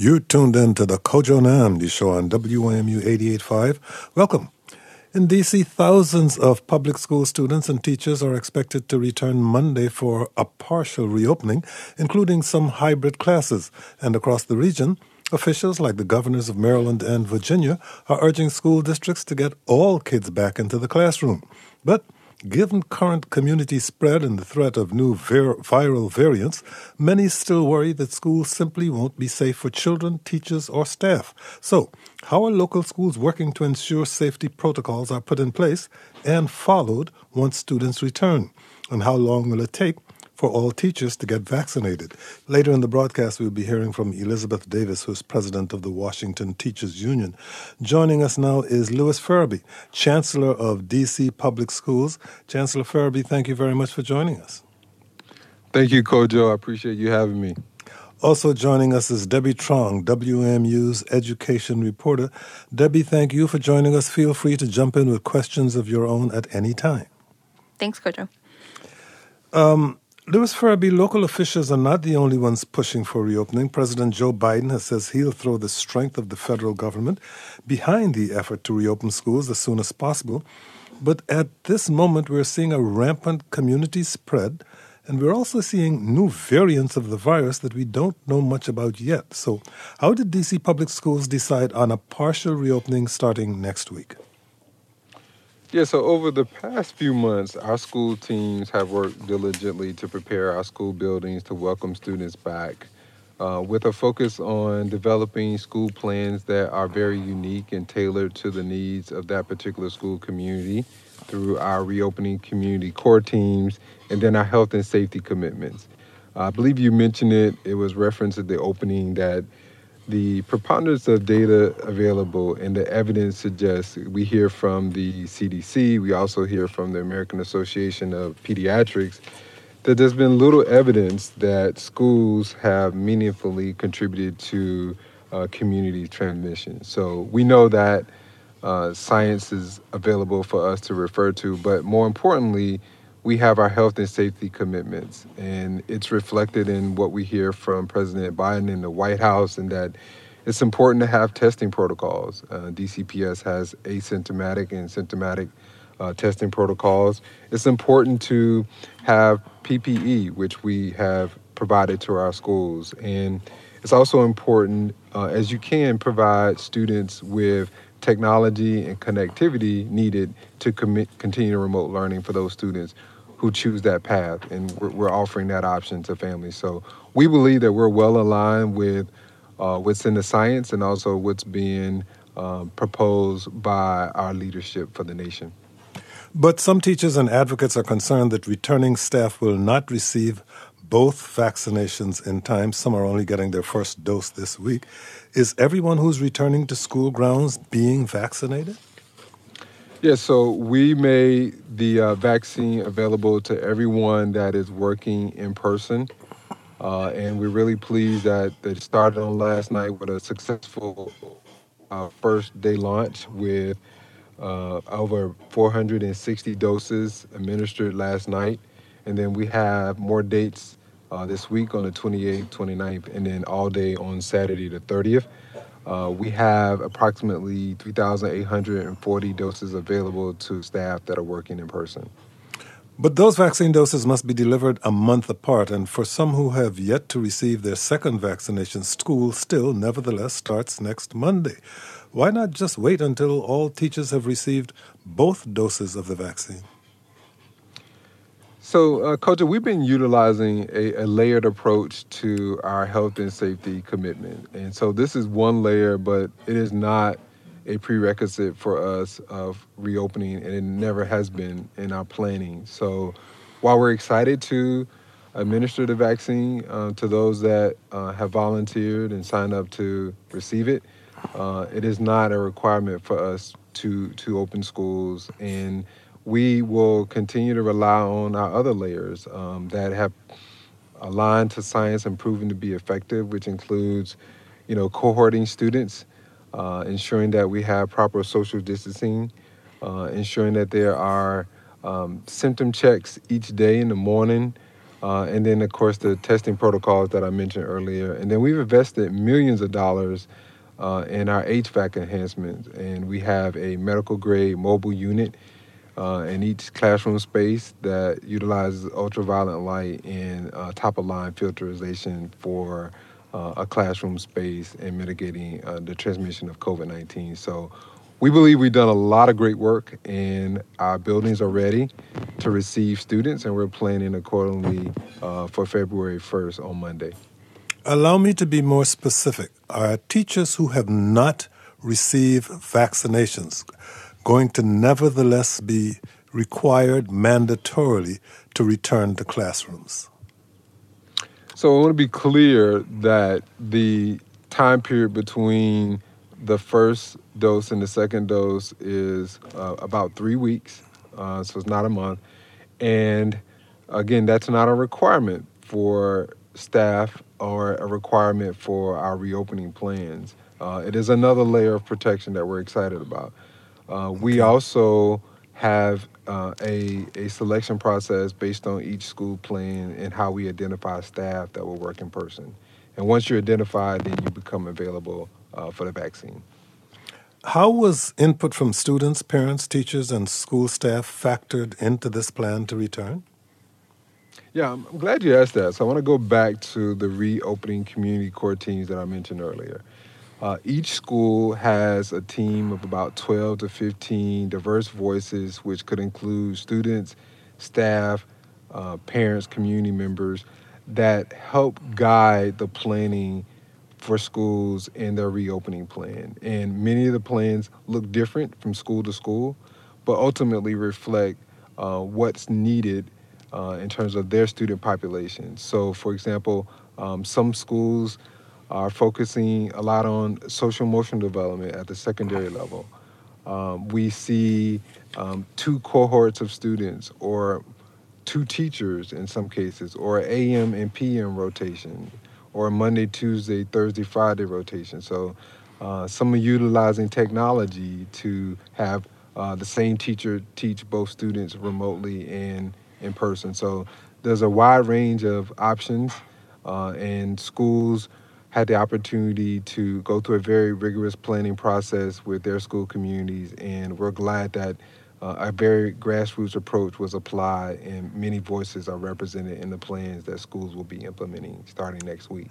You tuned in to the Kojo Nnamdi show on WAMU 88.5. Welcome. In DC, thousands of public school students and teachers are expected to return Monday for a partial reopening, including some hybrid classes. And across the region, officials like the governors of Maryland and Virginia are urging school districts to get all kids back into the classroom. But Given current community spread and the threat of new vir- viral variants, many still worry that schools simply won't be safe for children, teachers, or staff. So, how are local schools working to ensure safety protocols are put in place and followed once students return? And how long will it take for all teachers to get vaccinated. Later in the broadcast, we'll be hearing from Elizabeth Davis, who's president of the Washington Teachers Union. Joining us now is Lewis Ferebee, Chancellor of DC Public Schools. Chancellor Ferebee, thank you very much for joining us. Thank you, Kojo. I appreciate you having me. Also joining us is Debbie Truong, WAMU's education reporter. Debbie, thank you for joining us. Feel free to jump in with questions of your own at any time. Thanks, Kojo. Um, Lewis Ferebee, local officials are not the only ones pushing for reopening. President Joe Biden has says he'll throw the strength of the federal government behind the effort to reopen schools as soon as possible. But at this moment, we're seeing a rampant community spread, and we're also seeing new variants of the virus that we don't know much about yet. So, how did DC Public Schools decide on a partial reopening starting next week? Yeah, so over the past few months, our school teams have worked diligently to prepare our school buildings to welcome students back uh, with a focus on developing school plans that are very unique and tailored to the needs of that particular school community through our reopening community core teams and then our health and safety commitments. I believe you mentioned it, it was referenced at the opening that the preponderance of data available and the evidence suggests we hear from the CDC, we also hear from the American Association of Pediatrics that there's been little evidence that schools have meaningfully contributed to uh, community transmission. So we know that uh, science is available for us to refer to, but more importantly, we have our health and safety commitments, and it's reflected in what we hear from President Biden in the White House, and that it's important to have testing protocols. Uh, DCPS has asymptomatic and symptomatic uh, testing protocols. It's important to have PPE, which we have provided to our schools, and it's also important uh, as you can provide students with technology and connectivity needed to commit, continue remote learning for those students who choose that path. And we're, we're, offering that option to families. So we believe that we're well aligned with uh, what's in the science and also what's being um, proposed by our leadership for the nation. But some teachers and advocates are concerned that returning staff will not receive both vaccinations in time. Some are only getting their first dose this week. Is everyone who's returning to school grounds being vaccinated? Yeah, so we made the uh, vaccine available to everyone that is working in person. Uh, and we're really pleased that it started on last night with a successful uh, first day launch with uh, over 460 doses administered last night. And then we have more dates uh, this week on the 28th, 29th, and then all day on Saturday, the 30th. Uh, we have approximately 3,840 doses available to staff that are working in person. But those vaccine doses must be delivered a month apart, and for some who have yet to receive their second vaccination, school still nevertheless starts next Monday. Why not just wait until all teachers have received both doses of the vaccine? So, uh, Coach, we've been utilizing a, a, layered approach to our health and safety commitment. And so this is one layer, but it is not a prerequisite for us of reopening, and it never has been in our planning. So while we're excited to administer the vaccine uh, to those that uh, have volunteered and signed up to receive it, uh, it is not a requirement for us to, to open schools and we will continue to rely on our other layers um, that have aligned to science and proven to be effective, which includes, you know, cohorting students, uh, ensuring that we have proper social distancing, uh, ensuring that there are um, symptom checks each day in the morning, Uh, and then, of course, the testing protocols that I mentioned earlier. And then we've invested millions of dollars uh, in our HVAC enhancements. And we have a medical grade mobile unit uh, in each classroom space that utilizes ultraviolet light and uh, top of line filterization for uh, a classroom space and mitigating uh, the transmission of COVID 19. So we believe we've done a lot of great work and our buildings are ready to receive students, and we're planning accordingly uh, for February 1st on Monday. Allow me to be more specific. Our teachers who have not received vaccinations going to nevertheless be required mandatorily to return to classrooms? So I want to be clear that the time period between the first dose and the second dose is uh, about three weeks, uh, so it's not a month. And again, that's not a requirement for staff or a requirement for our reopening plans. Uh, it is another layer of protection that we're excited about. Uh, we also have uh, a, a selection process based on each school plan and how we identify staff that will work in person. And once you're identified, then you become available uh, for the vaccine. How was input from students, parents, teachers, and school staff factored into this plan to return? Yeah, I'm glad you asked that. So I want to go back to the reopening community core teams that I mentioned earlier. Uh, each school has a team of about 12 to 15 diverse voices, which could include students, staff, uh, parents, community members that help guide the planning for schools and their reopening plan. And many of the plans look different from school to school, but ultimately reflect uh, what's needed uh, in terms of their student population. So, for example, um, some schools are focusing a lot on social emotional development at the secondary level. Um, we see um, two cohorts of students or two teachers in some cases, or AM and PM rotation, or Monday, Tuesday, Thursday, Friday rotation. So uh, some are utilizing technology to have uh, the same teacher teach both students remotely and in person. So there's a wide range of options, uh, and schools had the opportunity to go through a very rigorous planning process with their school communities, and we're glad that uh, a very grassroots approach was applied, and many voices are represented in the plans that schools will be implementing starting next week.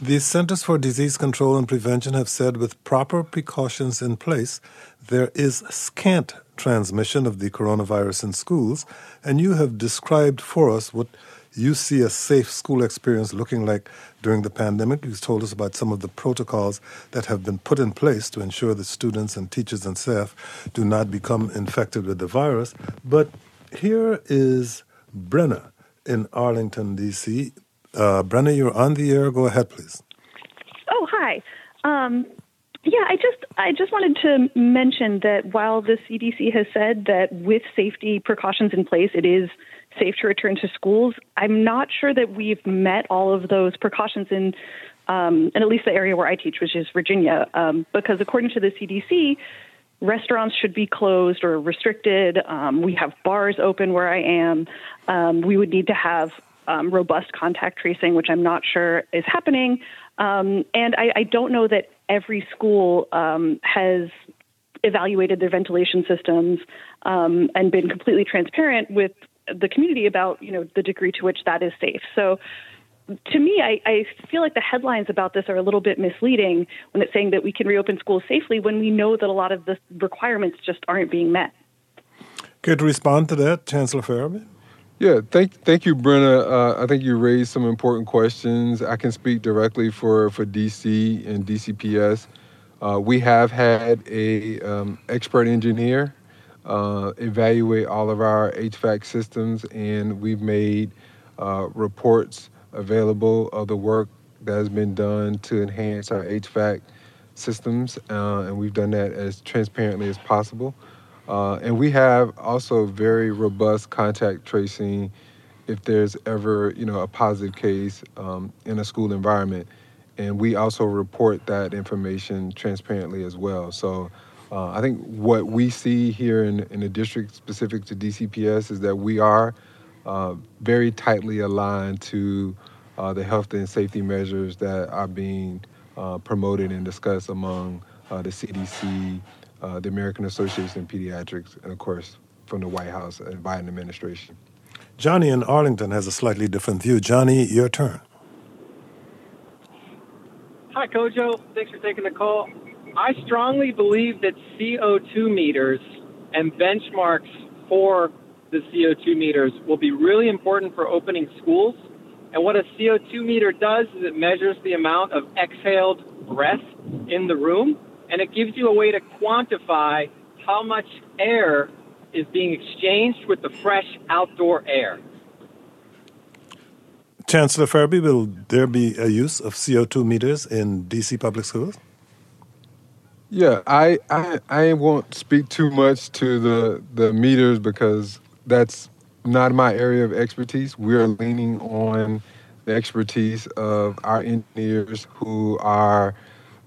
The Centers for Disease Control and Prevention have said with proper precautions in place, there is scant transmission of the coronavirus in schools, and you have described for us what you see a safe school experience looking like during the pandemic. You've told us about some of the protocols that have been put in place to ensure that students and teachers and staff do not become infected with the virus. But here is Brenna in Arlington, D.C. Uh, Brenna, you're on the air. Go ahead, please. Oh, hi. Um, yeah, I just I just wanted to mention that while the CDC has said that with safety precautions in place, it is safe to return to schools. I'm not sure that we've met all of those precautions in, um, in at least the area where I teach, which is Virginia, um, because according to the CDC, restaurants should be closed or restricted. Um, we have bars open where I am. Um, we would need to have um, robust contact tracing, which I'm not sure is happening. Um, and I, I, don't know that every school has evaluated their ventilation systems um, and been completely transparent with the community about you know the degree to which that is safe. So to me, I, I, feel like the headlines about this are a little bit misleading when it's saying that we can reopen schools safely when we know that a lot of the requirements just aren't being met. Could respond to that, Chancellor Ferebee? Yeah, thank thank you, Brenna. Uh, I think you raised some important questions. I can speak directly for, for DC and DCPS. Uh, we have had a um, expert engineer uh, evaluate all of our HVAC systems, and we've made uh, reports available of the work that has been done to enhance our HVAC systems, uh, and we've done that as transparently as possible. Uh, and we have also very robust contact tracing if there's ever, you know, a positive case um, in a school environment. And we also report that information transparently as well. So uh, I think what we see here in, in the district specific to DCPS is that we are uh, uh, very tightly aligned to uh, the health and safety measures that are being uh, promoted and discussed among uh, the CDC, uh, the American Association of Pediatrics, and of course from the White House and Biden administration. Johnny in Arlington has a slightly different view. Johnny, your turn. Hi, Kojo. Thanks for taking the call. I strongly believe that CO2 meters and benchmarks for the CO2 meters will be really important for opening schools. And what a CO2 meter does is it measures the amount of exhaled breath in the room, and it gives you a way to quantify how much air is being exchanged with the fresh outdoor air. Chancellor Ferebee, will there be a use of CO2 meters in DC public schools? Yeah, I, I I won't speak too much to the the meters because that's not my area of expertise. We're leaning on the expertise of our engineers who are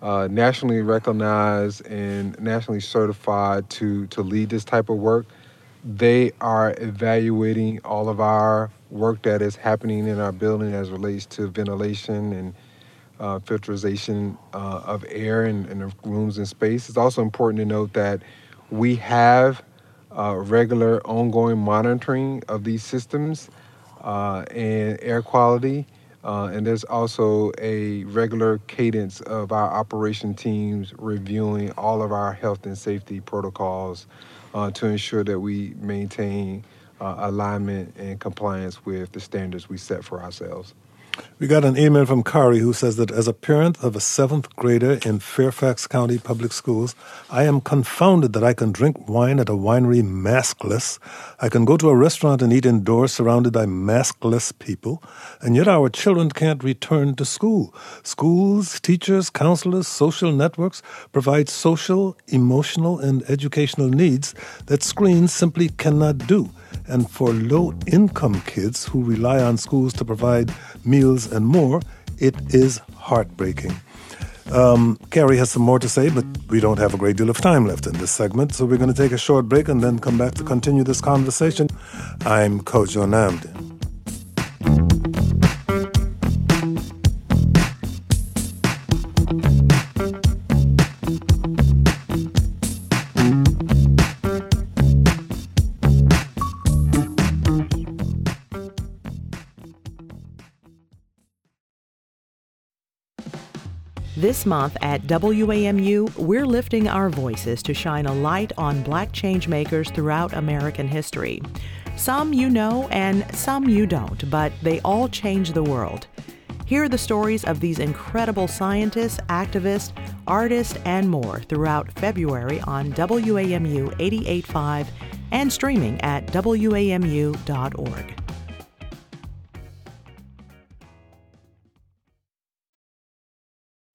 uh, nationally recognized and nationally certified to to lead this type of work. They are evaluating all of our work that is happening in our building as relates to ventilation and uh, filtration uh, of air in, in, the rooms and space. It's also important to note that we have uh, regular ongoing monitoring of these systems uh, and air quality. Uh, and there's also a regular cadence of our operation teams reviewing all of our health and safety protocols uh, to ensure that we maintain alignment and compliance with the standards we set for ourselves. We got an email from Kari who says that as a parent of a seventh grader in Fairfax County Public Schools, I am confounded that I can drink wine at a winery maskless. I can go to a restaurant and eat indoors surrounded by maskless people, and yet our children can't return to school. Schools, teachers, counselors, social networks provide social, emotional, and educational needs that screens simply cannot do. And for low income kids who rely on schools to provide meals and more, it is heartbreaking. Um, Carrie has some more to say, but we don't have a great deal of time left in this segment, so we're going to take a short break and then come back to continue this conversation. I'm Kojo Nnamdi. This month at WAMU, we're lifting our voices to shine a light on black changemakers throughout American history. Some you know and some you don't, but they all changed the world. Hear the stories of these incredible scientists, activists, artists, and more throughout February on WAMU 885 and streaming at WAMU.org.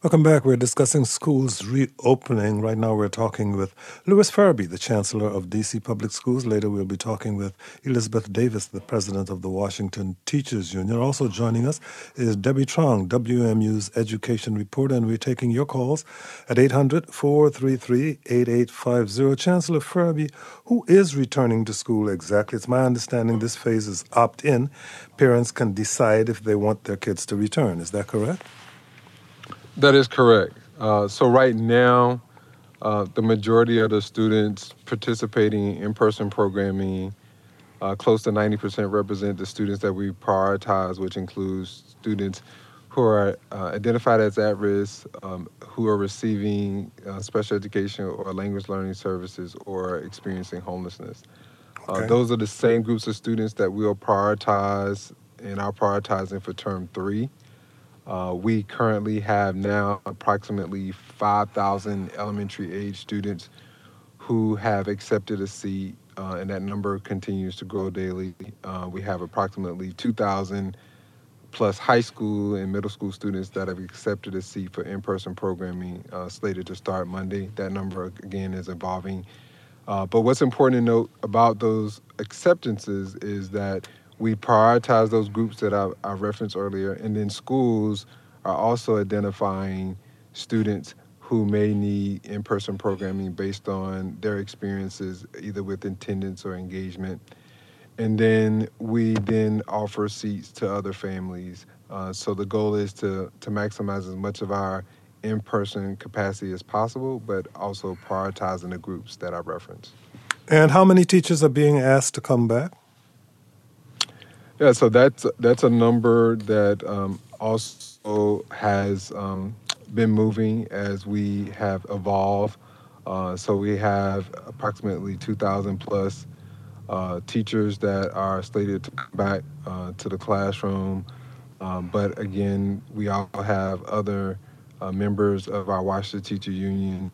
Welcome back. We're discussing schools reopening. Right now, we're talking with Lewis Ferebee, the Chancellor of DC Public Schools. Later, we'll be talking with Elizabeth Davis, the President of the Washington Teachers Union. Also joining us is Debbie Truong, WAMU's education reporter, and we're taking your calls at 800 433 8850. Chancellor Ferebee, who is returning to school exactly? It's my understanding this phase is opt in. Parents can decide if they want their kids to return. Is that correct? That is correct. Uh, so right now, uh, the majority of the students participating in in-person programming, uh, close to 90% represent the students that we prioritize, which includes students who are uh, identified as at risk, um, who are receiving uh, special education or language learning services, or experiencing homelessness. Uh, okay. those are the same groups of students that we'll prioritize and are prioritizing for term three. Uh, we currently have now approximately 5,000 elementary age students who have accepted a seat, uh, and that number continues to grow daily. Uh, we have approximately 2,000 plus high school and middle school students that have accepted a seat for in-person programming uh, slated to start Monday. That number again is evolving. Uh, but what's important to note about those acceptances is that we prioritize those groups that I, I referenced earlier, and then schools are also identifying students who may need in-person programming based on their experiences either with attendance or engagement. and then we then offer seats to other families. Uh, so the goal is to to maximize as much of our in-person capacity as possible, but also prioritizing the groups that I referenced. And how many teachers are being asked to come back? Yeah, so that's that's a number that um, also has um, been moving as we have evolved. Uh, so we have approximately 2,000 plus uh, teachers that are slated to come back uh, to the classroom. Um, but again, we also have other uh, members of our Washington Teacher Union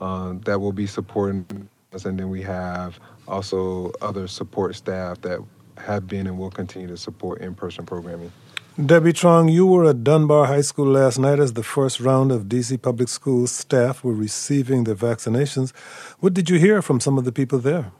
uh, that will be supporting us, and then we have also other support staff that have been and will continue to support in-person programming. Debbie Truong, you were at Dunbar High School last night as the first round of DC Public Schools staff were receiving their vaccinations. What did you hear from some of the people there?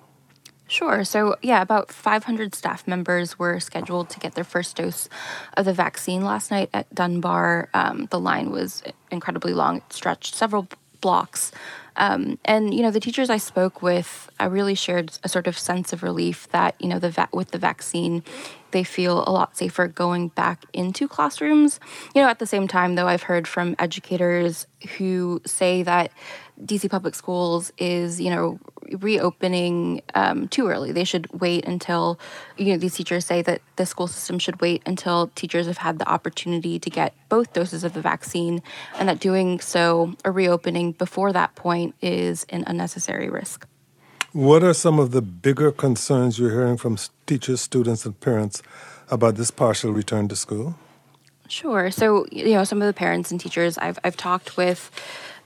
Sure. So, yeah, about 500 staff members were scheduled to get their first dose of the vaccine last night at Dunbar. Um, the line was incredibly long, it stretched several blocks. Um, and you know, the teachers I spoke with, I really shared a sort of sense of relief that you know the va- with the vaccine, they feel a lot safer going back into classrooms. You know, at the same time, though, I've heard from educators who say that DC public schools is you know reopening um, too early. They should wait until, you know, these teachers say that the school system should wait until teachers have had the opportunity to get both doses of the vaccine, and that doing so, a reopening before that point, is an unnecessary risk. What are some of the bigger concerns you're hearing from teachers, students, and parents about this partial return to school? Sure. So, you know, some of the parents and teachers I've, I've talked with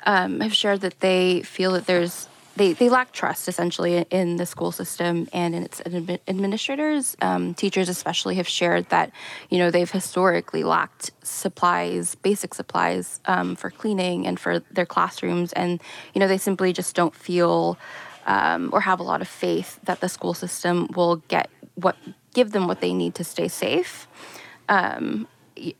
um, have shared that they feel that there's they, they lack trust essentially in the school system and in its administrators. Um, teachers, especially, have shared that you know they've historically lacked supplies, basic supplies um, for cleaning and for their classrooms, and you know they simply just don't feel um, or have a lot of faith that the school system will get what give them what they need to stay safe. Um,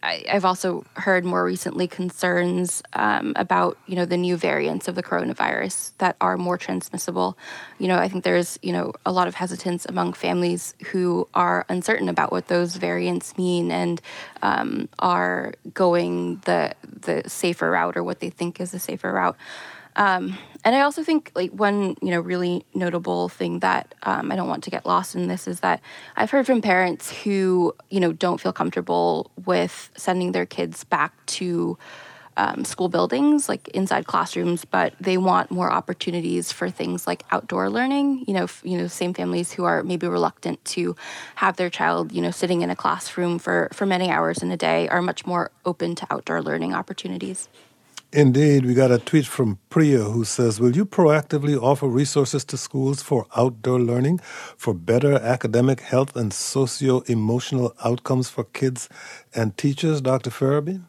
I, have also heard more recently concerns um, about you know the new variants of the coronavirus that are more transmissible. You know, I think there's you know a lot of hesitance among families who are uncertain about what those variants mean and um, are going the the safer route or what they think is the safer route. Um, and I also think like one you know really notable thing that um, I don't want to get lost in this is that I've heard from parents who you know don't feel comfortable with sending their kids back to um, school buildings, like inside classrooms, but they want more opportunities for things like outdoor learning. You know, f- you know, same families who are maybe reluctant to have their child, you know, sitting in a classroom for for many hours in a day are much more open to outdoor learning opportunities. Indeed, we got a tweet from Priya who says, Will you proactively offer resources to schools for outdoor learning for better academic health and socio emotional outcomes for kids and teachers, Dr. Ferebee?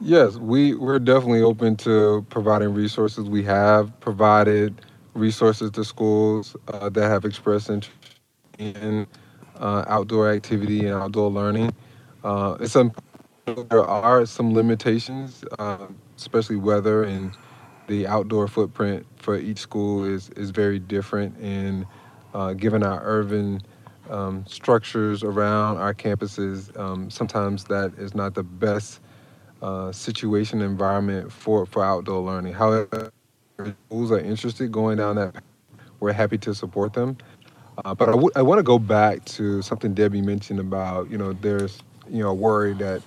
Yes, we, we're definitely open to providing resources. We have provided resources to schools uh, that have expressed interest in uh, outdoor activity and outdoor learning. Uh, it's important there are some limitations, uh, especially weather and the outdoor footprint for each school is, is very different. And uh, given our urban um, structures around our campuses, um, sometimes that is not the best uh, situation environment for, for outdoor learning. However, schools are interested going down that path. We're happy to support them. Uh, but I, w- I want to go back to something Debbie mentioned about, you know, there's, you know, a worry that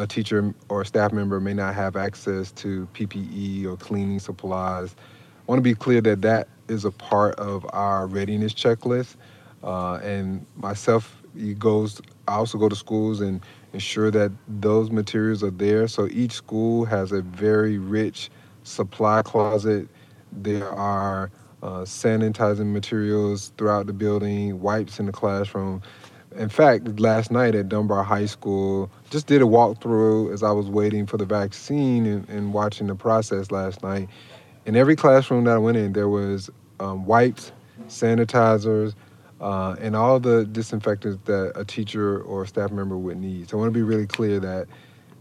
a teacher or a staff member may not have access to PPE or cleaning supplies. I want to be clear that that is a part of our readiness checklist. Uh, and myself, he goes. I also go to schools and ensure that those materials are there. So each school has a very rich supply closet. There are uh, sanitizing materials throughout the building, wipes in the classroom. In fact, last night at Dunbar High School, just did a walkthrough as I was waiting for the vaccine and, and watching the process last night. In every classroom that I went in, there was um, wipes, sanitizers, uh, and all the disinfectants that a teacher or staff member would need. So I want to be really clear that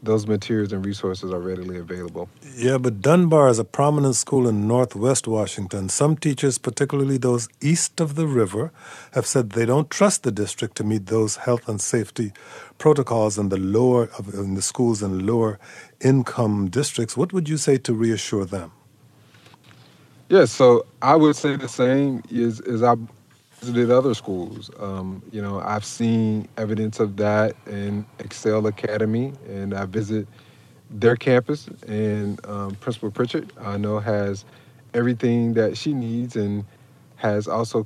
those materials and resources are readily available. Yeah, but Dunbar is a prominent school in northwest Washington. Some teachers, particularly those east of the river, have said they don't trust the district to meet those health and safety protocols in the lower in the schools in lower income districts. What would you say to reassure them? Yeah, so I would say the same is is I visited other schools. Um, you know, I've seen evidence of that in Excel Academy, and I visit their campus. And um, Principal Pritchard, I know, has everything that she needs, and has also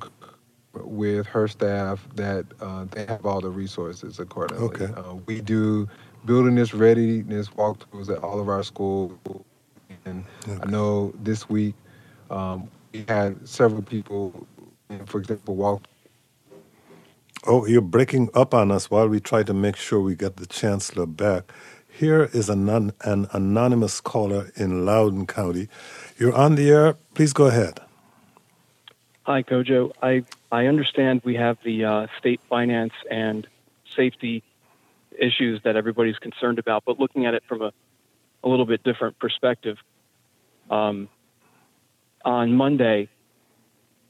with her staff that uh, they have all the resources accordingly. Okay. Uh, we do building this readiness walkthroughs at all of our schools, and okay. I know this week um, we had several people for example, while Oh, you're breaking up on us while we try to make sure we get the chancellor back. Here is an, an anonymous caller in Loudoun County. You're on the air. Please go ahead. Hi, Kojo. I, I understand we have the uh, state finance and safety issues that everybody's concerned about, but looking at it from a, a little bit different perspective. Um, on Monday,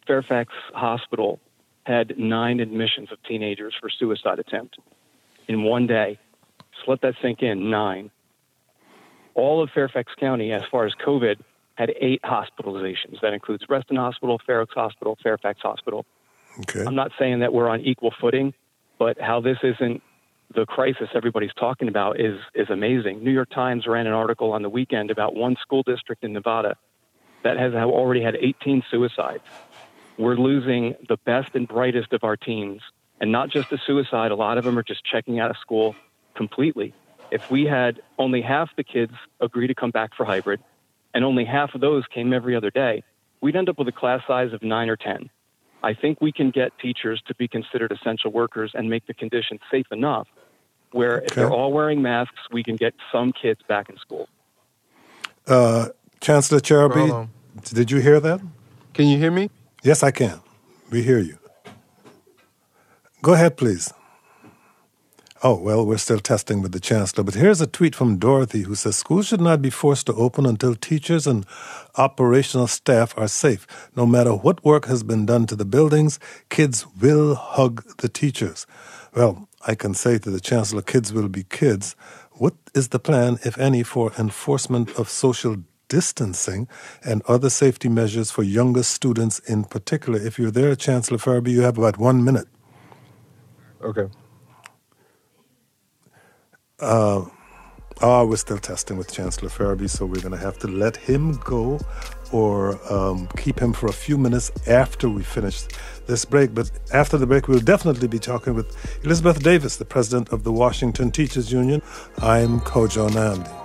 Fairfax Hospital had nine admissions of teenagers for suicide attempt in one day. Just let that sink in. Nine. All of Fairfax County, as far as COVID, had eight hospitalizations. That includes Reston Hospital, Fairfax Hospital, Fairfax Hospital. Okay. I'm not saying that we're on equal footing, but how this isn't the crisis everybody's talking about is is amazing. New York Times ran an article on the weekend about one school district in Nevada that has already had 18 suicides we're losing the best and brightest of our teens. And not just the suicide, a lot of them are just checking out of school completely. If we had only half the kids agree to come back for hybrid, and only half of those came every other day, we'd end up with a class size of nine or 10. I think we can get teachers to be considered essential workers and make the conditions safe enough where okay. if they're all wearing masks, we can get some kids back in school. Uh, Chancellor Ferebee, did you hear that? Can you hear me? Yes, I can. We hear you. Go ahead, please. Oh, well, we're still testing with the Chancellor, but here's a tweet from Dorothy who says schools should not be forced to open until teachers and operational staff are safe. No matter what work has been done to the buildings, kids will hug the teachers. Well, I can say to the Chancellor, kids will be kids. What is the plan, if any, for enforcement of social distancing and other safety measures for younger students in particular. If you're there, Chancellor Ferebee, you have about one minute. Okay. Uh, oh, we're still testing with Chancellor Ferebee, so we're going to have to let him go or um, keep him for a few minutes after we finish this break. But after the break, we'll definitely be talking with Elizabeth Davis, the president of the Washington Teachers Union. I'm Kojo Nnamdi.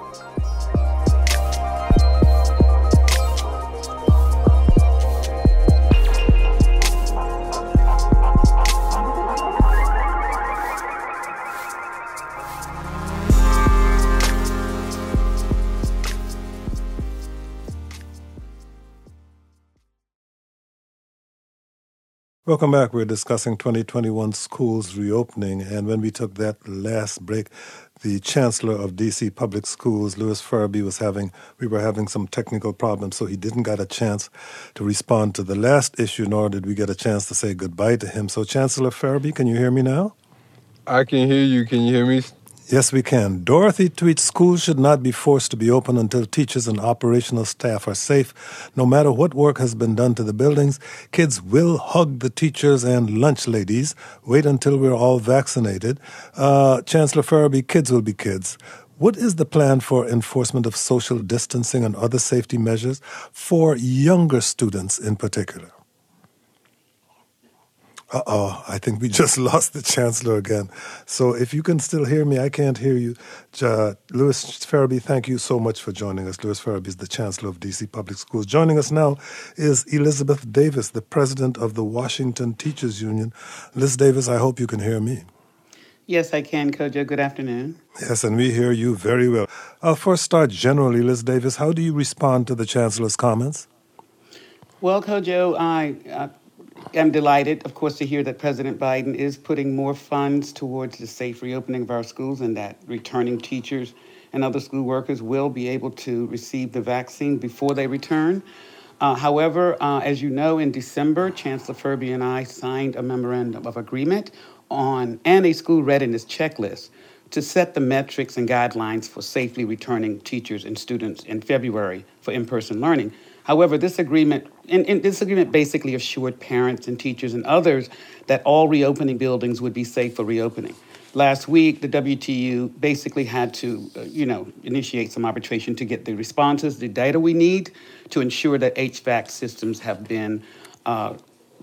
Welcome back. We're discussing 2021 schools reopening. And when we took that last break, the chancellor of DC Public Schools, Lewis Ferebee, was having, we were having some technical problems, so he didn't get a chance to respond to the last issue, nor did we get a chance to say goodbye to him. So, Chancellor Ferebee, can you hear me now? I can hear you. Can you hear me? Yes, we can. Dorothy tweets schools should not be forced to be open until teachers and operational staff are safe. No matter what work has been done to the buildings, kids will hug the teachers and lunch ladies. Wait until we're all vaccinated. Uh, Chancellor Ferebee, kids will be kids. What is the plan for enforcement of social distancing and other safety measures for younger students in particular? Uh oh, I think we just lost the chancellor again. So if you can still hear me, I can't hear you. Uh, Lewis Ferebee, thank you so much for joining us. Lewis Ferebee is the chancellor of DC Public Schools. Joining us now is Elizabeth Davis, the president of the Washington Teachers Union. Liz Davis, I hope you can hear me. Yes, I can, Kojo. Good afternoon. Yes, and we hear you very well. I'll first start generally, Liz Davis. How do you respond to the chancellor's comments? Well, Kojo, I, uh, I'm delighted, of course, to hear that President Biden is putting more funds towards the safe reopening of our schools and that returning teachers and other school workers will be able to receive the vaccine before they return. Uh, however, uh, as you know, in December, Chancellor Ferebee and I signed a memorandum of agreement on and a school readiness checklist to set the metrics and guidelines for safely returning teachers and students in February for in-person learning. However, this agreement and, and, this agreement basically assured parents and teachers and others that all reopening buildings would be safe for reopening. Last week, the WTU basically had to, uh, you know, initiate some arbitration to get the responses, the data we need to ensure that HVAC systems have been uh,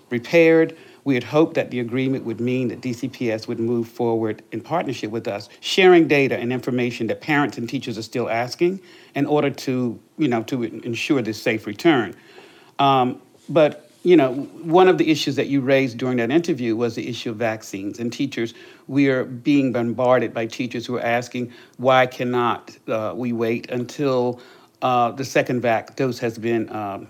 repaired. We had hoped that the agreement would mean that DCPS would move forward in partnership with us, sharing data and information that parents and teachers are still asking in order to, you know, to ensure this safe return. Um, but you know, one of the issues that you raised during that interview was the issue of vaccines and teachers. We are being bombarded by teachers who are asking, why cannot uh, we wait until uh, the second vac dose has been, um,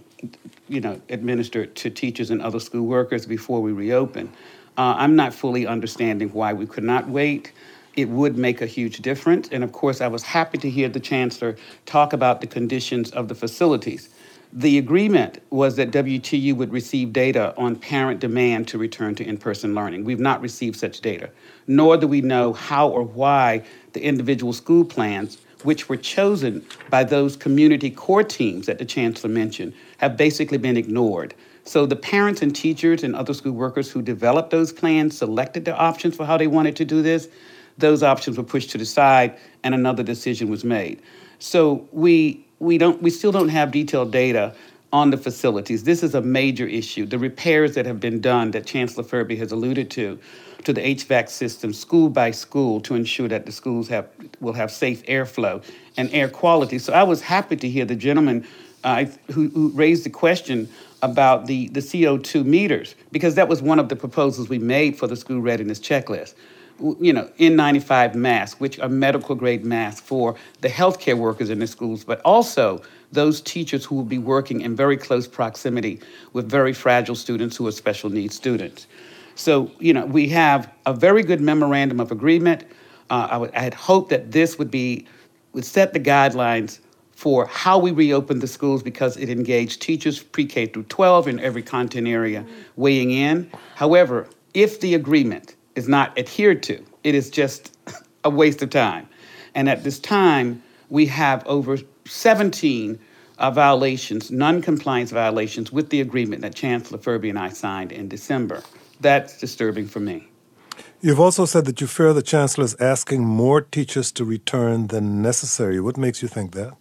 you know, administered to teachers and other school workers before we reopen? Uh, I'm not fully understanding why we could not wait. It would make a huge difference. And of course, I was happy to hear the chancellor talk about the conditions of the facilities. The agreement was that WTU would receive data on parent demand to return to in person learning. We've not received such data, nor do we know how or why the individual school plans, which were chosen by those community core teams that the chancellor mentioned, have basically been ignored. So the parents and teachers and other school workers who developed those plans selected their options for how they wanted to do this. Those options were pushed to the side and another decision was made. So we we don't we still don't have detailed data on the facilities. This is a major issue. The repairs that have been done that Chancellor Ferebee has alluded to to the HVAC system school by school to ensure that the schools have will have safe airflow and air quality. So I was happy to hear the gentleman uh, who, who raised the question about the, the CO2 meters because that was one of the proposals we made for the school readiness checklist you know, N95 masks, which are medical grade masks for the healthcare workers in the schools, but also those teachers who will be working in very close proximity with very fragile students who are special needs students. So, you know, we have a very good memorandum of agreement. Uh, I, had hoped that this would be would set the guidelines for how we reopen the schools because it engaged teachers pre-K through 12 in every content area weighing in. However, if the agreement is not adhered to. It is just a waste of time. And at this time, we have over 17 uh, violations, non-compliance violations with the agreement that Chancellor Ferebee and I signed in December. That's disturbing for me. You've also said that you fear the Chancellor is asking more teachers to return than necessary. What makes you think that?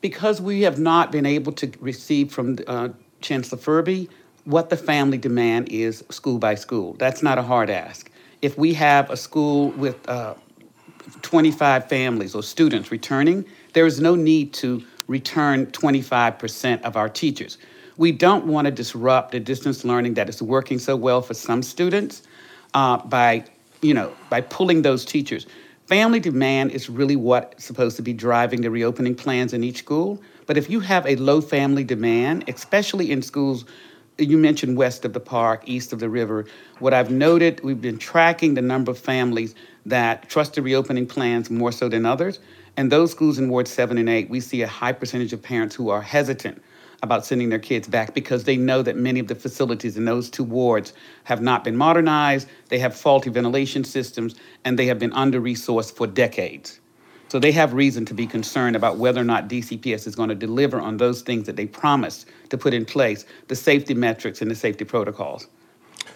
Because we have not been able to receive from uh, Chancellor Ferebee what the family demand is school by school. That's not a hard ask. If we have a school with uh, 25 families or students returning, there is no need to return 25% of our teachers. We don't want to disrupt the distance learning that is working so well for some students uh, by, you know, by pulling those teachers. Family demand is really what's supposed to be driving the reopening plans in each school. But if you have a low family demand, especially in schools you mentioned west of the park, east of the river. What I've noted, we've been tracking the number of families that trust the reopening plans more so than others. And those schools in Ward 7 and 8, we see a high percentage of parents who are hesitant about sending their kids back because they know that many of the facilities in those two wards have not been modernized, they have faulty ventilation systems, and they have been under resourced for decades. So they have reason to be concerned about whether or not DCPS is going to deliver on those things that they promised to put in place, the safety metrics and the safety protocols.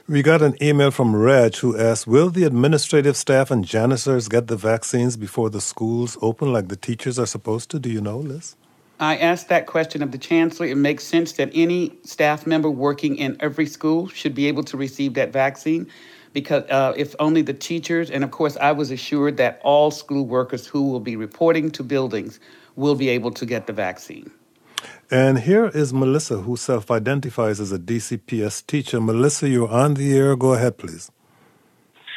We got an email from Reg who asked Will the administrative staff and janitors get the vaccines before the schools open like the teachers are supposed to? Do you know, Liz? I asked that question of the chancellor. It makes sense that any staff member working in every school should be able to receive that vaccine because uh, if only the teachers, and of course, I was assured that all school workers who will be reporting to buildings will be able to get the vaccine. And here is Melissa, who self identifies as a DCPS teacher. Melissa, you're on the air. Go ahead, please.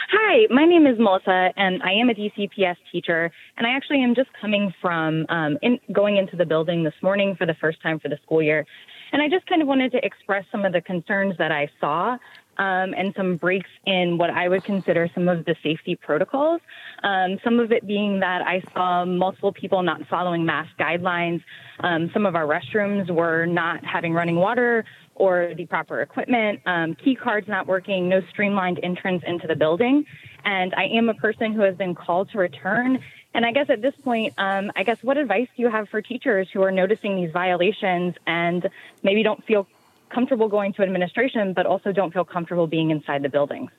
Hi, my name is Melissa, and I am a DCPS teacher. And I actually am just coming from um, in, going into the building this morning for the first time for the school year. And I just kind of wanted to express some of the concerns that I saw um, and some breaks in what I would consider some of the safety protocols. Um, some of it being that I saw multiple people not following mask guidelines. Um, some of our restrooms were not having running water or the proper equipment, um, key cards not working, no streamlined entrance into the building. And I am a person who has been called to return. And I guess at this point, um, I guess what advice do you have for teachers who are noticing these violations and maybe don't feel comfortable going to administration, but also don't feel comfortable being inside the buildings?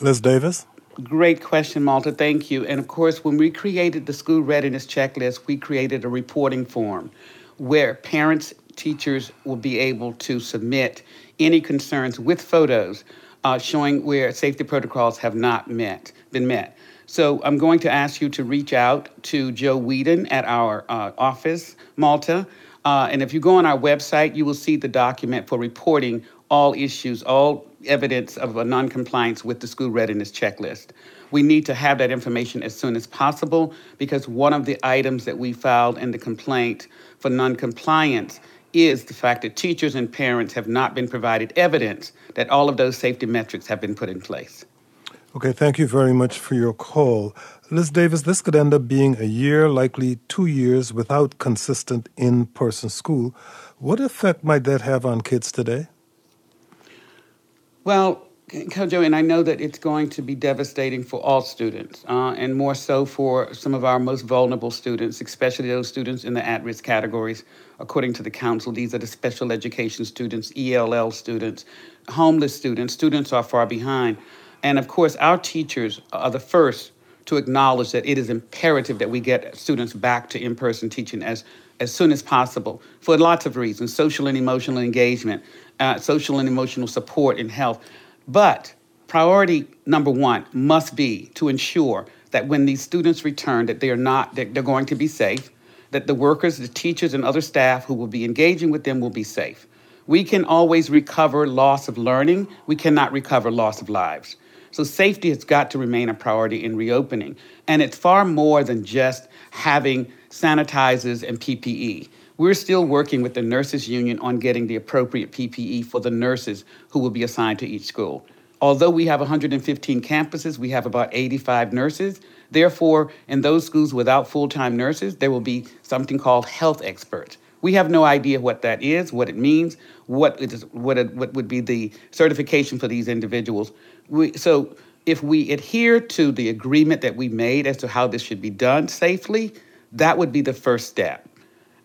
Liz Davis? Great question, Malta. Thank you. And of course, when we created the school readiness checklist, we created a reporting form where parents, teachers will be able to submit any concerns with photos uh, showing where safety protocols have not met, been met. So I'm going to ask you to reach out to Joe Whedon at our uh, office, Malta. Uh, and if you go on our website, you will see the document for reporting all issues, all evidence of a noncompliance with the school readiness checklist. We need to have that information as soon as possible because one of the items that we filed in the complaint for noncompliance is the fact that teachers and parents have not been provided evidence that all of those safety metrics have been put in place. Okay, thank you very much for your call. Liz Davis, this could end up being a year, likely two years, without consistent in person school. What effect might that have on kids today? Well, Kojo, and I know that it's going to be devastating for all students, uh, and more so for some of our most vulnerable students, especially those students in the at risk categories. According to the council, these are the special education students, ELL students, homeless students, students are far behind. And of course, our teachers are the first to acknowledge that it is imperative that we get students back to in person teaching as, as soon as possible for lots of reasons social and emotional engagement, uh, social and emotional support, and health. But priority number one must be to ensure that when these students return, that they are not, that they're going to be safe, that the workers, the teachers, and other staff who will be engaging with them will be safe. We can always recover loss of learning, we cannot recover loss of lives. So safety has got to remain a priority in reopening. And it's far more than just having sanitizers and PPE. We're still working with the nurses union on getting the appropriate PPE for the nurses who will be assigned to each school. Although we have 115 campuses, we have about 85 nurses. Therefore, in those schools without full time nurses, there will be something called health experts. We have no idea what that is, what it means, what, it is, what, it, what would be the certification for these individuals. We, so if we adhere to the agreement that we made as to how this should be done safely, that would be the first step.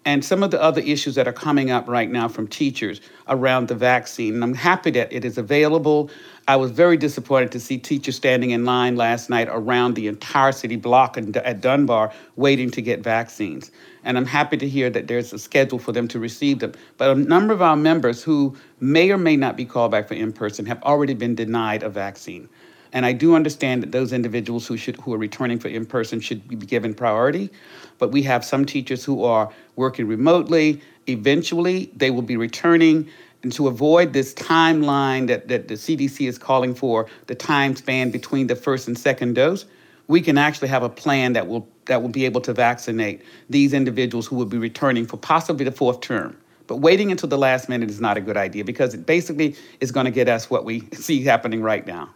And some of the other issues that are coming up right now from teachers around the vaccine. And I'm happy that it is available. I was very disappointed to see teachers standing in line last night around the entire city block at Dunbar waiting to get vaccines. And I'm happy to hear that there's a schedule for them to receive them. But a number of our members who may or may not be called back for in person have already been denied a vaccine. And I do understand that those individuals who should who are returning for in person should be given priority. But we have some teachers who are working remotely. Eventually, they will be returning. And to avoid this timeline that, that the CDC is calling for, the time span between the first and second dose, we can actually have a plan that will that will be able to vaccinate these individuals who will be returning for possibly the fourth term. But waiting until the last minute is not a good idea because it basically is going to get us what we see happening right now.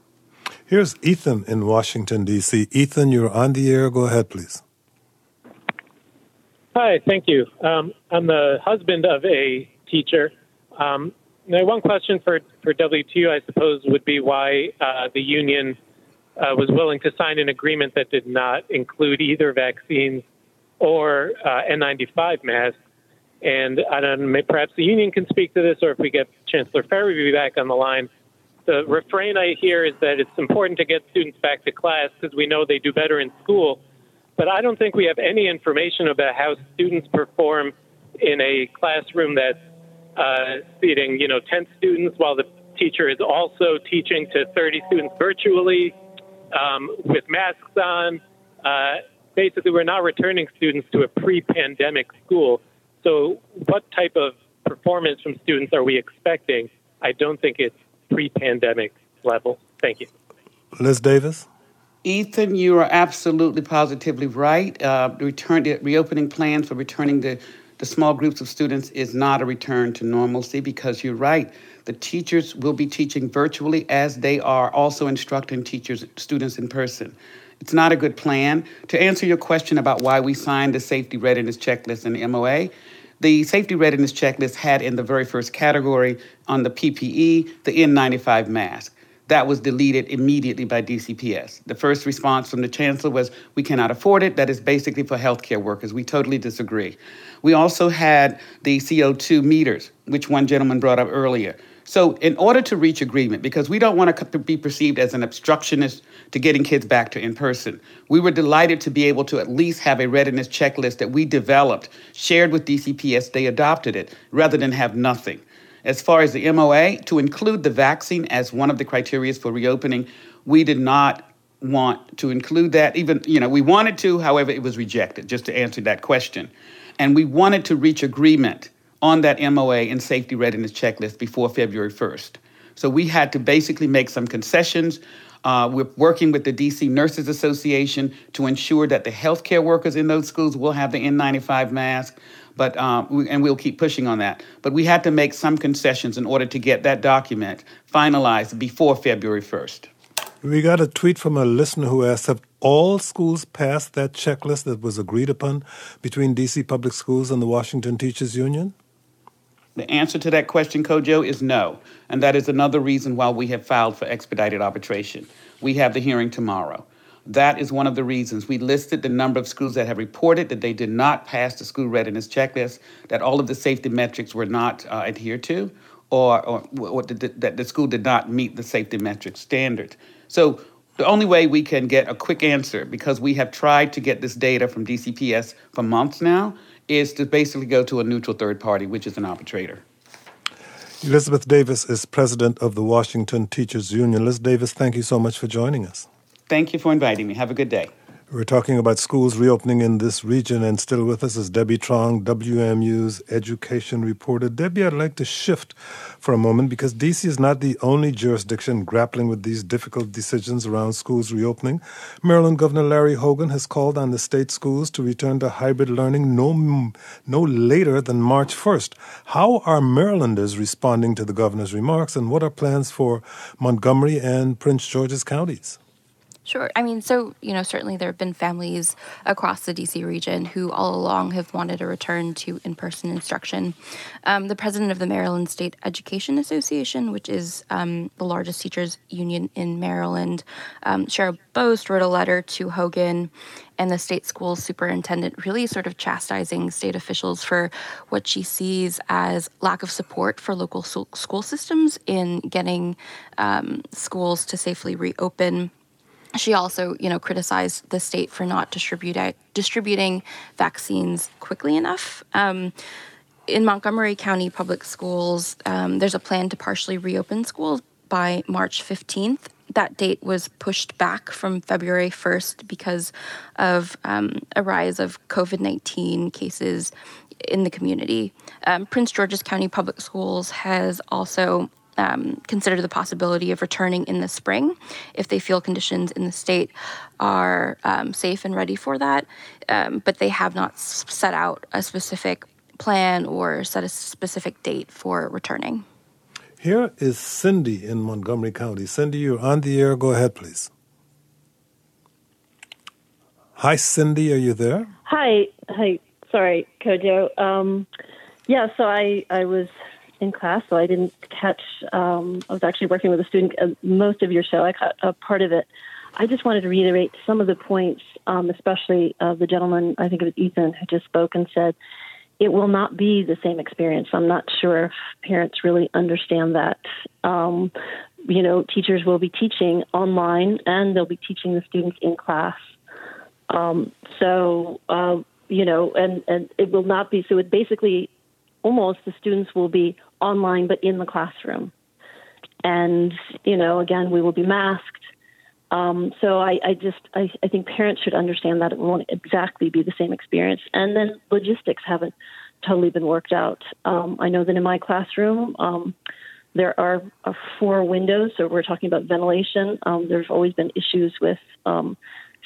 Here's Ethan in Washington, D.C. Ethan, you're on the air. Go ahead, please. Hi, thank you. Um, I'm the husband of a teacher. Um, now, one question for, for WTU, I suppose, would be why uh, the union uh, was willing to sign an agreement that did not include either vaccines or uh, N95 masks. And I don't know, perhaps the union can speak to this, or if we get Chancellor Ferebee back on the line, the refrain I hear is that it's important to get students back to class because we know they do better in school. But I don't think we have any information about how students perform in a classroom that's uh, seating, you know, 10 students while the teacher is also teaching to 30 students virtually um, with masks on. Uh, basically, we're not returning students to a pre-pandemic school. So, what type of performance from students are we expecting? I don't think it's pre pandemic level. Thank you. Liz Davis? Ethan, you are absolutely positively right. Uh, return the reopening plans for returning the the small groups of students is not a return to normalcy because you're right. The teachers will be teaching virtually as they are also instructing teachers, students in person. It's not a good plan. To answer your question about why we signed the safety readiness checklist and the MOA, the safety readiness checklist had in the very first category on the PPE the N95 mask. That was deleted immediately by DCPS. The first response from the chancellor was, We cannot afford it. That is basically for healthcare workers. We totally disagree. We also had the CO2 meters, which one gentleman brought up earlier. So, in order to reach agreement, because we don't want to be perceived as an obstructionist to getting kids back to in person, we were delighted to be able to at least have a readiness checklist that we developed, shared with DCPS. They adopted it rather than have nothing. As far as the MOA, to include the vaccine as one of the criteria for reopening, we did not want to include that. Even, you know, we wanted to, however, it was rejected, just to answer that question. And we wanted to reach agreement on that MOA and safety readiness checklist before February 1st. So we had to basically make some concessions. Uh, we're working with the DC Nurses Association to ensure that the healthcare workers in those schools will have the N95 mask. But um, we, and we'll keep pushing on that. But we had to make some concessions in order to get that document finalized before February 1st. We got a tweet from a listener who asked Have all schools passed that checklist that was agreed upon between DC Public Schools and the Washington Teachers Union? The answer to that question, Kojo, is no. And that is another reason why we have filed for expedited arbitration. We have the hearing tomorrow. That is one of the reasons. We listed the number of schools that have reported that they did not pass the school readiness checklist, that all of the safety metrics were not uh, adhered to, or, or, or that the school did not meet the safety metric standard. So the only way we can get a quick answer, because we have tried to get this data from DCPS for months now, is to basically go to a neutral third party, which is an arbitrator. Elizabeth Davis is president of the Washington Teachers Union. Liz Davis, thank you so much for joining us. Thank you for inviting me. Have a good day. We're talking about schools reopening in this region, and still with us is Debbie Truong, WAMU's education reporter. Debbie, I'd like to shift for a moment because DC is not the only jurisdiction grappling with these difficult decisions around schools reopening. Maryland Governor Larry Hogan has called on the state schools to return to hybrid learning no, no later than March 1st. How are Marylanders responding to the governor's remarks, and what are plans for Montgomery and Prince George's counties? Sure. I mean, so, you know, certainly there have been families across the DC region who all along have wanted a return to in person instruction. Um, the president of the Maryland State Education Association, which is um, the largest teachers union in Maryland, um, Cheryl Bost wrote a letter to Hogan and the state school superintendent, really sort of chastising state officials for what she sees as lack of support for local school systems in getting um, schools to safely reopen she also, you know, criticized the state for not distribute, distributing vaccines quickly enough. Um, in Montgomery County Public Schools, um, there's a plan to partially reopen schools by March 15th. That date was pushed back from February 1st because of um, a rise of COVID 19 cases in the community. Um, Prince George's County Public Schools has also um, consider the possibility of returning in the spring if they feel conditions in the state are um, safe and ready for that. Um, but they have not set out a specific plan or set a specific date for returning. Here is Cindy in Montgomery County. Cindy, you're on the air. Go ahead, please. Hi, Cindy. Are you there? Hi. Hi. Sorry, Kojo. Um, yeah, so I, I was in class, so I didn't catch. Um, I was actually working with a student uh, most of your show. I caught a part of it. I just wanted to reiterate some of the points, um, especially of the gentleman, I think it was Ethan, who just spoke and said it will not be the same experience. I'm not sure if parents really understand that. Um, you know, teachers will be teaching online and they'll be teaching the students in class. Um, so, uh, you know, and, and it will not be, so it basically almost the students will be online but in the classroom. And, you know, again, we will be masked. Um, so I, I just I, I think parents should understand that it won't exactly be the same experience. And then logistics haven't totally been worked out. Um, I know that in my classroom, um, there are uh, four windows, so we're talking about ventilation. Um, there's always been issues with um,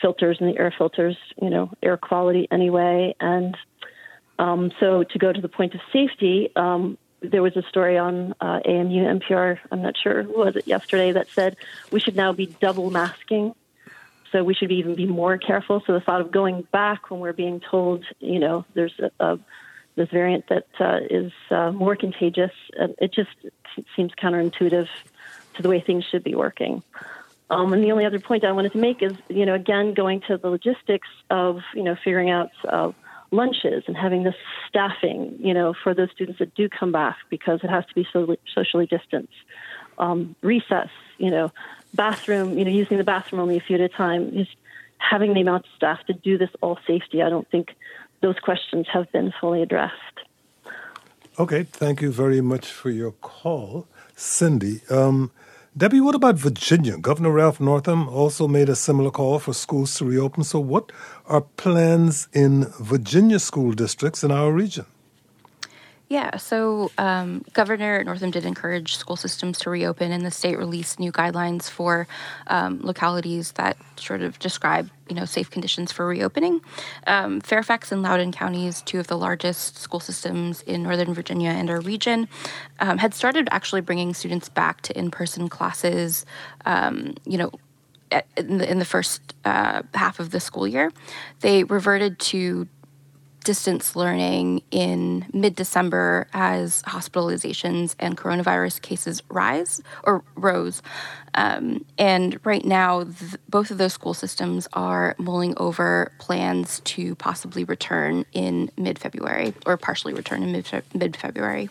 filters and the air filters, you know, air quality anyway. And Um, so to go to the point of safety, there was a story on uh, WAMU NPR. I'm not sure was it yesterday that said we should now be double masking. So we should even be more careful. So the thought of going back when we're being told, you know, there's a, a this variant that uh, is uh, more contagious, it just seems counterintuitive to the way things should be working. Um, and the only other point I wanted to make is, you know, again going to the logistics of, you know, figuring out uh, lunches and having the staffing, you know, for those students that do come back because it has to be so, socially distanced. Um, recess, you know, bathroom, you know, using the bathroom only a few at a time. Just having the amount of staff to do this all safety. I don't think those questions have been fully addressed. Okay, thank you very much for your call, Cindy. Um, Debbie, what about Virginia? Governor Ralph Northam also made a similar call for schools to reopen. So, what are plans in Virginia school districts in our region? Yeah, so um, Governor Northam did encourage school systems to reopen, and the state released new guidelines for um, localities that sort of describe, you know, safe conditions for reopening. Um, Fairfax and Loudoun counties, two of the largest school systems in Northern Virginia and our region, um, had started actually bringing students back to in-person classes. Um, you know, in the, in the first uh, half of the school year, they reverted to distance learning in mid December as hospitalizations and coronavirus cases rise or rose. Um, and right now, th- both of those school systems are mulling over plans to possibly return in mid February or partially return in mid February.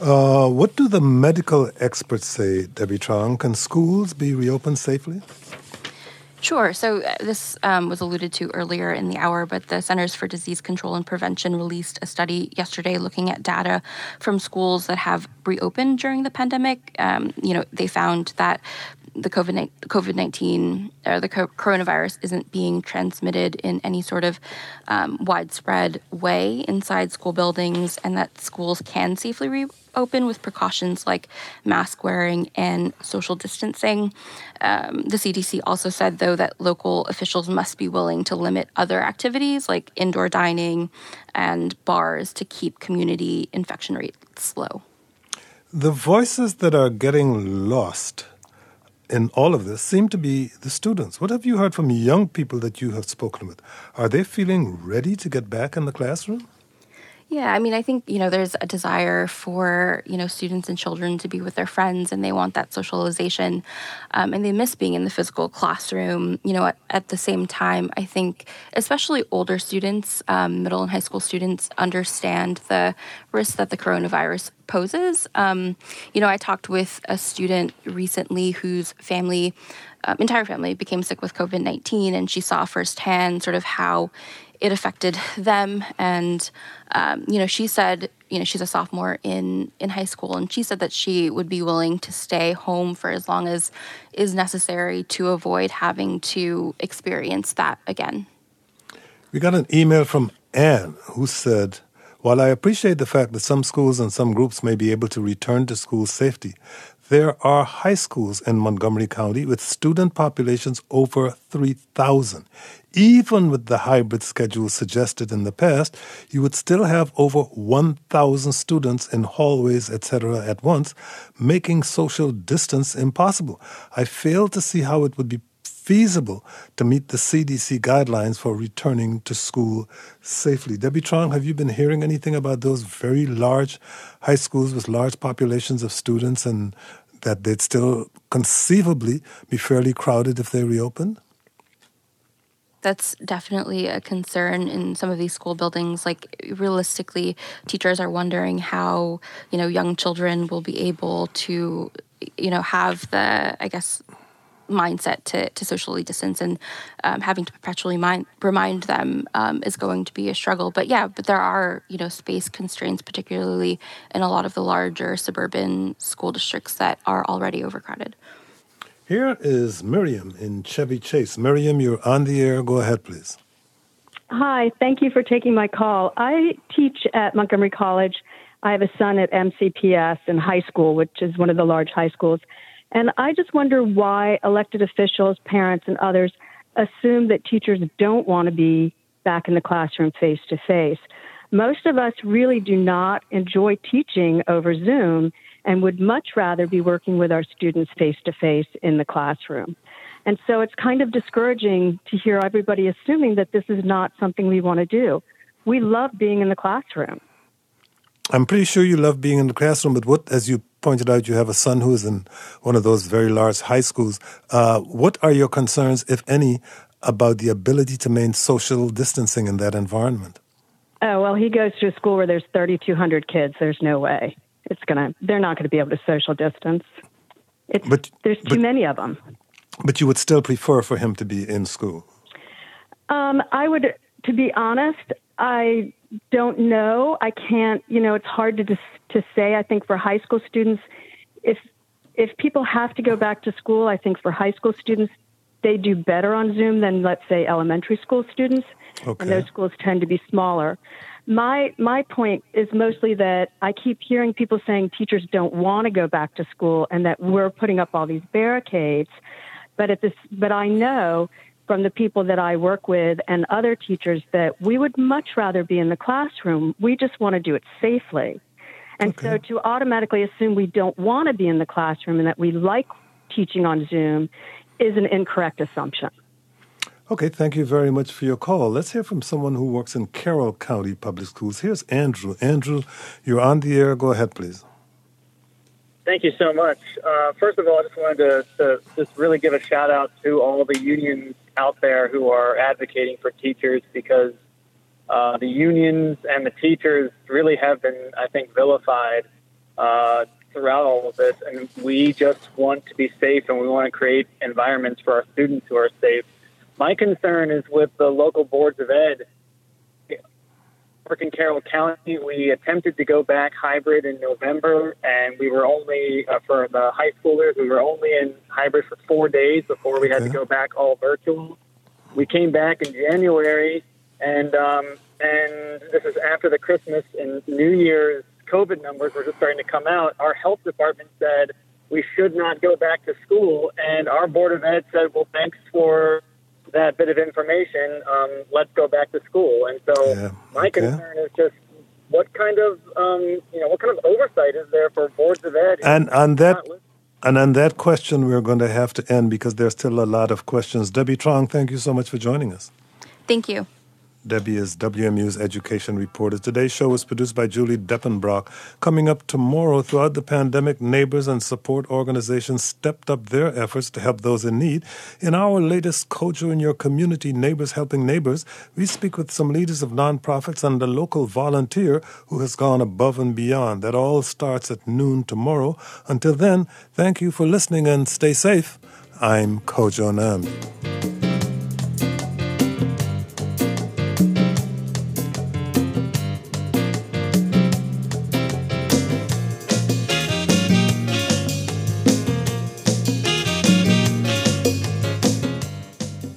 Uh, what do the medical experts say, Debbie Truong? Can schools be reopened safely? Sure. So uh, this um, was alluded to earlier in the hour, but the Centers for Disease Control and Prevention released a study yesterday looking at data from schools that have reopened during the pandemic. Um, you know, they found that the COVID nineteen or the coronavirus isn't being transmitted in any sort of um, widespread way inside school buildings, and that schools can safely reopen with precautions like mask wearing and social distancing. Um, the CDC also said, though, that local officials must be willing to limit other activities like indoor dining and bars to keep community infection rates low. The voices that are getting lost in all of this seem to be the students. What have you heard from young people that you have spoken with? Are they feeling ready to get back in the classroom? Yeah, I mean, I think, you know, there's a desire for, you know, students and children to be with their friends and they want that socialization um, and they miss being in the physical classroom. You know, at, at the same time, I think, especially older students, um, middle and high school students, understand the risk that the coronavirus poses. Um, you know, I talked with a student recently whose family, um, entire family, became sick with COVID 19, and she saw firsthand sort of how it affected them. And, um, you know, she said, you know, she's a sophomore in, in high school, and she said that she would be willing to stay home for as long as is necessary to avoid having to experience that again. We got an email from Anne who said, while I appreciate the fact that some schools and some groups may be able to return to school safety, there are high schools in Montgomery County with student populations over 3,000. Even with the hybrid schedule suggested in the past, you would still have over 1,000 students in hallways, etc., at once, making social distance impossible. I fail to see how it would be feasible to meet the CDC guidelines for returning to school safely. Debbie Truong, have you been hearing anything about those very large high schools with large populations of students and that they'd still conceivably be fairly crowded if they reopen? That's definitely a concern in some of these school buildings. Like realistically, teachers are wondering how, you know, young children will be able to, you know, have the, I guess, mindset to, to socially distance and um, having to perpetually mind, remind them um, is going to be a struggle. But yeah, but there are you know space constraints, particularly in a lot of the larger suburban school districts that are already overcrowded. Here is Miriam in Chevy Chase. Miriam, you're on the air. Go ahead, please. Hi, thank you for taking my call. I teach at Montgomery College. I have a son at MCPS in high school, which is one of the large high schools. And I just wonder why elected officials, parents, and others assume that teachers don't want to be back in the classroom face to face. Most of us really do not enjoy teaching over Zoom and would much rather be working with our students face to face in the classroom. And so it's kind of discouraging to hear everybody assuming that this is not something we want to do. We love being in the classroom. I'm pretty sure you love being in the classroom, but what, as you pointed out, you have a son who is in one of those very large high schools. Uh, what are your concerns, if any, about the ability to maintain social distancing in that environment? Oh, well, he goes to a school where there's 3,200 kids. There's no way. It's gonna. They're not going to be able to social distance. It's, But- there's too but- many of them. But you would still prefer for him to be in school. Um, I would, to be honest, I don't know. I can't. You know, it's hard to to say. I think for high school students, if if people have to go back to school, I think for high school students, they do better on Zoom than let's say elementary school students, Okay. and those schools tend to be smaller. My my point is mostly that I keep hearing people saying teachers don't want to go back to school and that we're putting up all these barricades. But at this, but I know from the people that I work with and other teachers that we would much rather be in the classroom. We just want to do it safely. And so to automatically assume we don't want to be in the classroom and that we like teaching on Zoom is an incorrect assumption. Okay, thank you very much for your call. Let's hear from someone who works in Carroll County Public Schools. Here's Andrew. Andrew, you're on the air. Go ahead, please. Thank you so much. Uh, first of all, I just wanted to, to just really give a shout out to all the unions out there who are advocating for teachers because uh, the unions and the teachers really have been, I think, vilified uh, throughout all of this. And we just want to be safe and we want to create environments for our students who are safe. My concern is with the local boards of ed work in Carroll County. We attempted to go back hybrid in November, and we were only uh, for the high schoolers. We were only in hybrid for four days before we had to go back all virtual. We came back in January, and um, and this is after the Christmas and New Year's COVID numbers were just starting to come out. Our health department said we should not go back to school, and our board of ed said, "Well, thanks for." That bit of information. Um, let's go back to school, and so Yeah, my okay. concern is just what kind of um, you know what kind of oversight is there for boards of ed? And on that and on that question, we're going to have to end because there's still a lot of questions. Debbie Truong, thank you so much for joining us. Thank you. Debbie is WAMU's education reporter. Today's show was produced by Julie Depenbrock. Coming up tomorrow, throughout the pandemic, neighbors and support organizations stepped up their efforts to help those in need. In our latest Kojo in Your Community, Neighbors Helping Neighbors, we speak with some leaders of nonprofits and a local volunteer who has gone above and beyond. That all starts at noon tomorrow. Until then, thank you for listening and stay safe. I'm Kojo Nnamdi.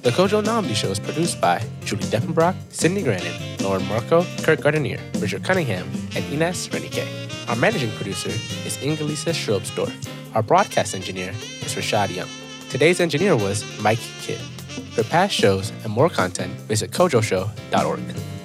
The Kojo Nnamdi Show is produced by Julie Depenbrock, Cydney Grannan, Lauren Markoe, Kurt Gardinier, Richard Cunningham, and Inés Renique. Our managing producer is Ingalisa Schrobsdorff. Our broadcast engineer is Rashad Young. Today's engineer was Mike Kidd. For past shows and more content, visit kojoshow.org.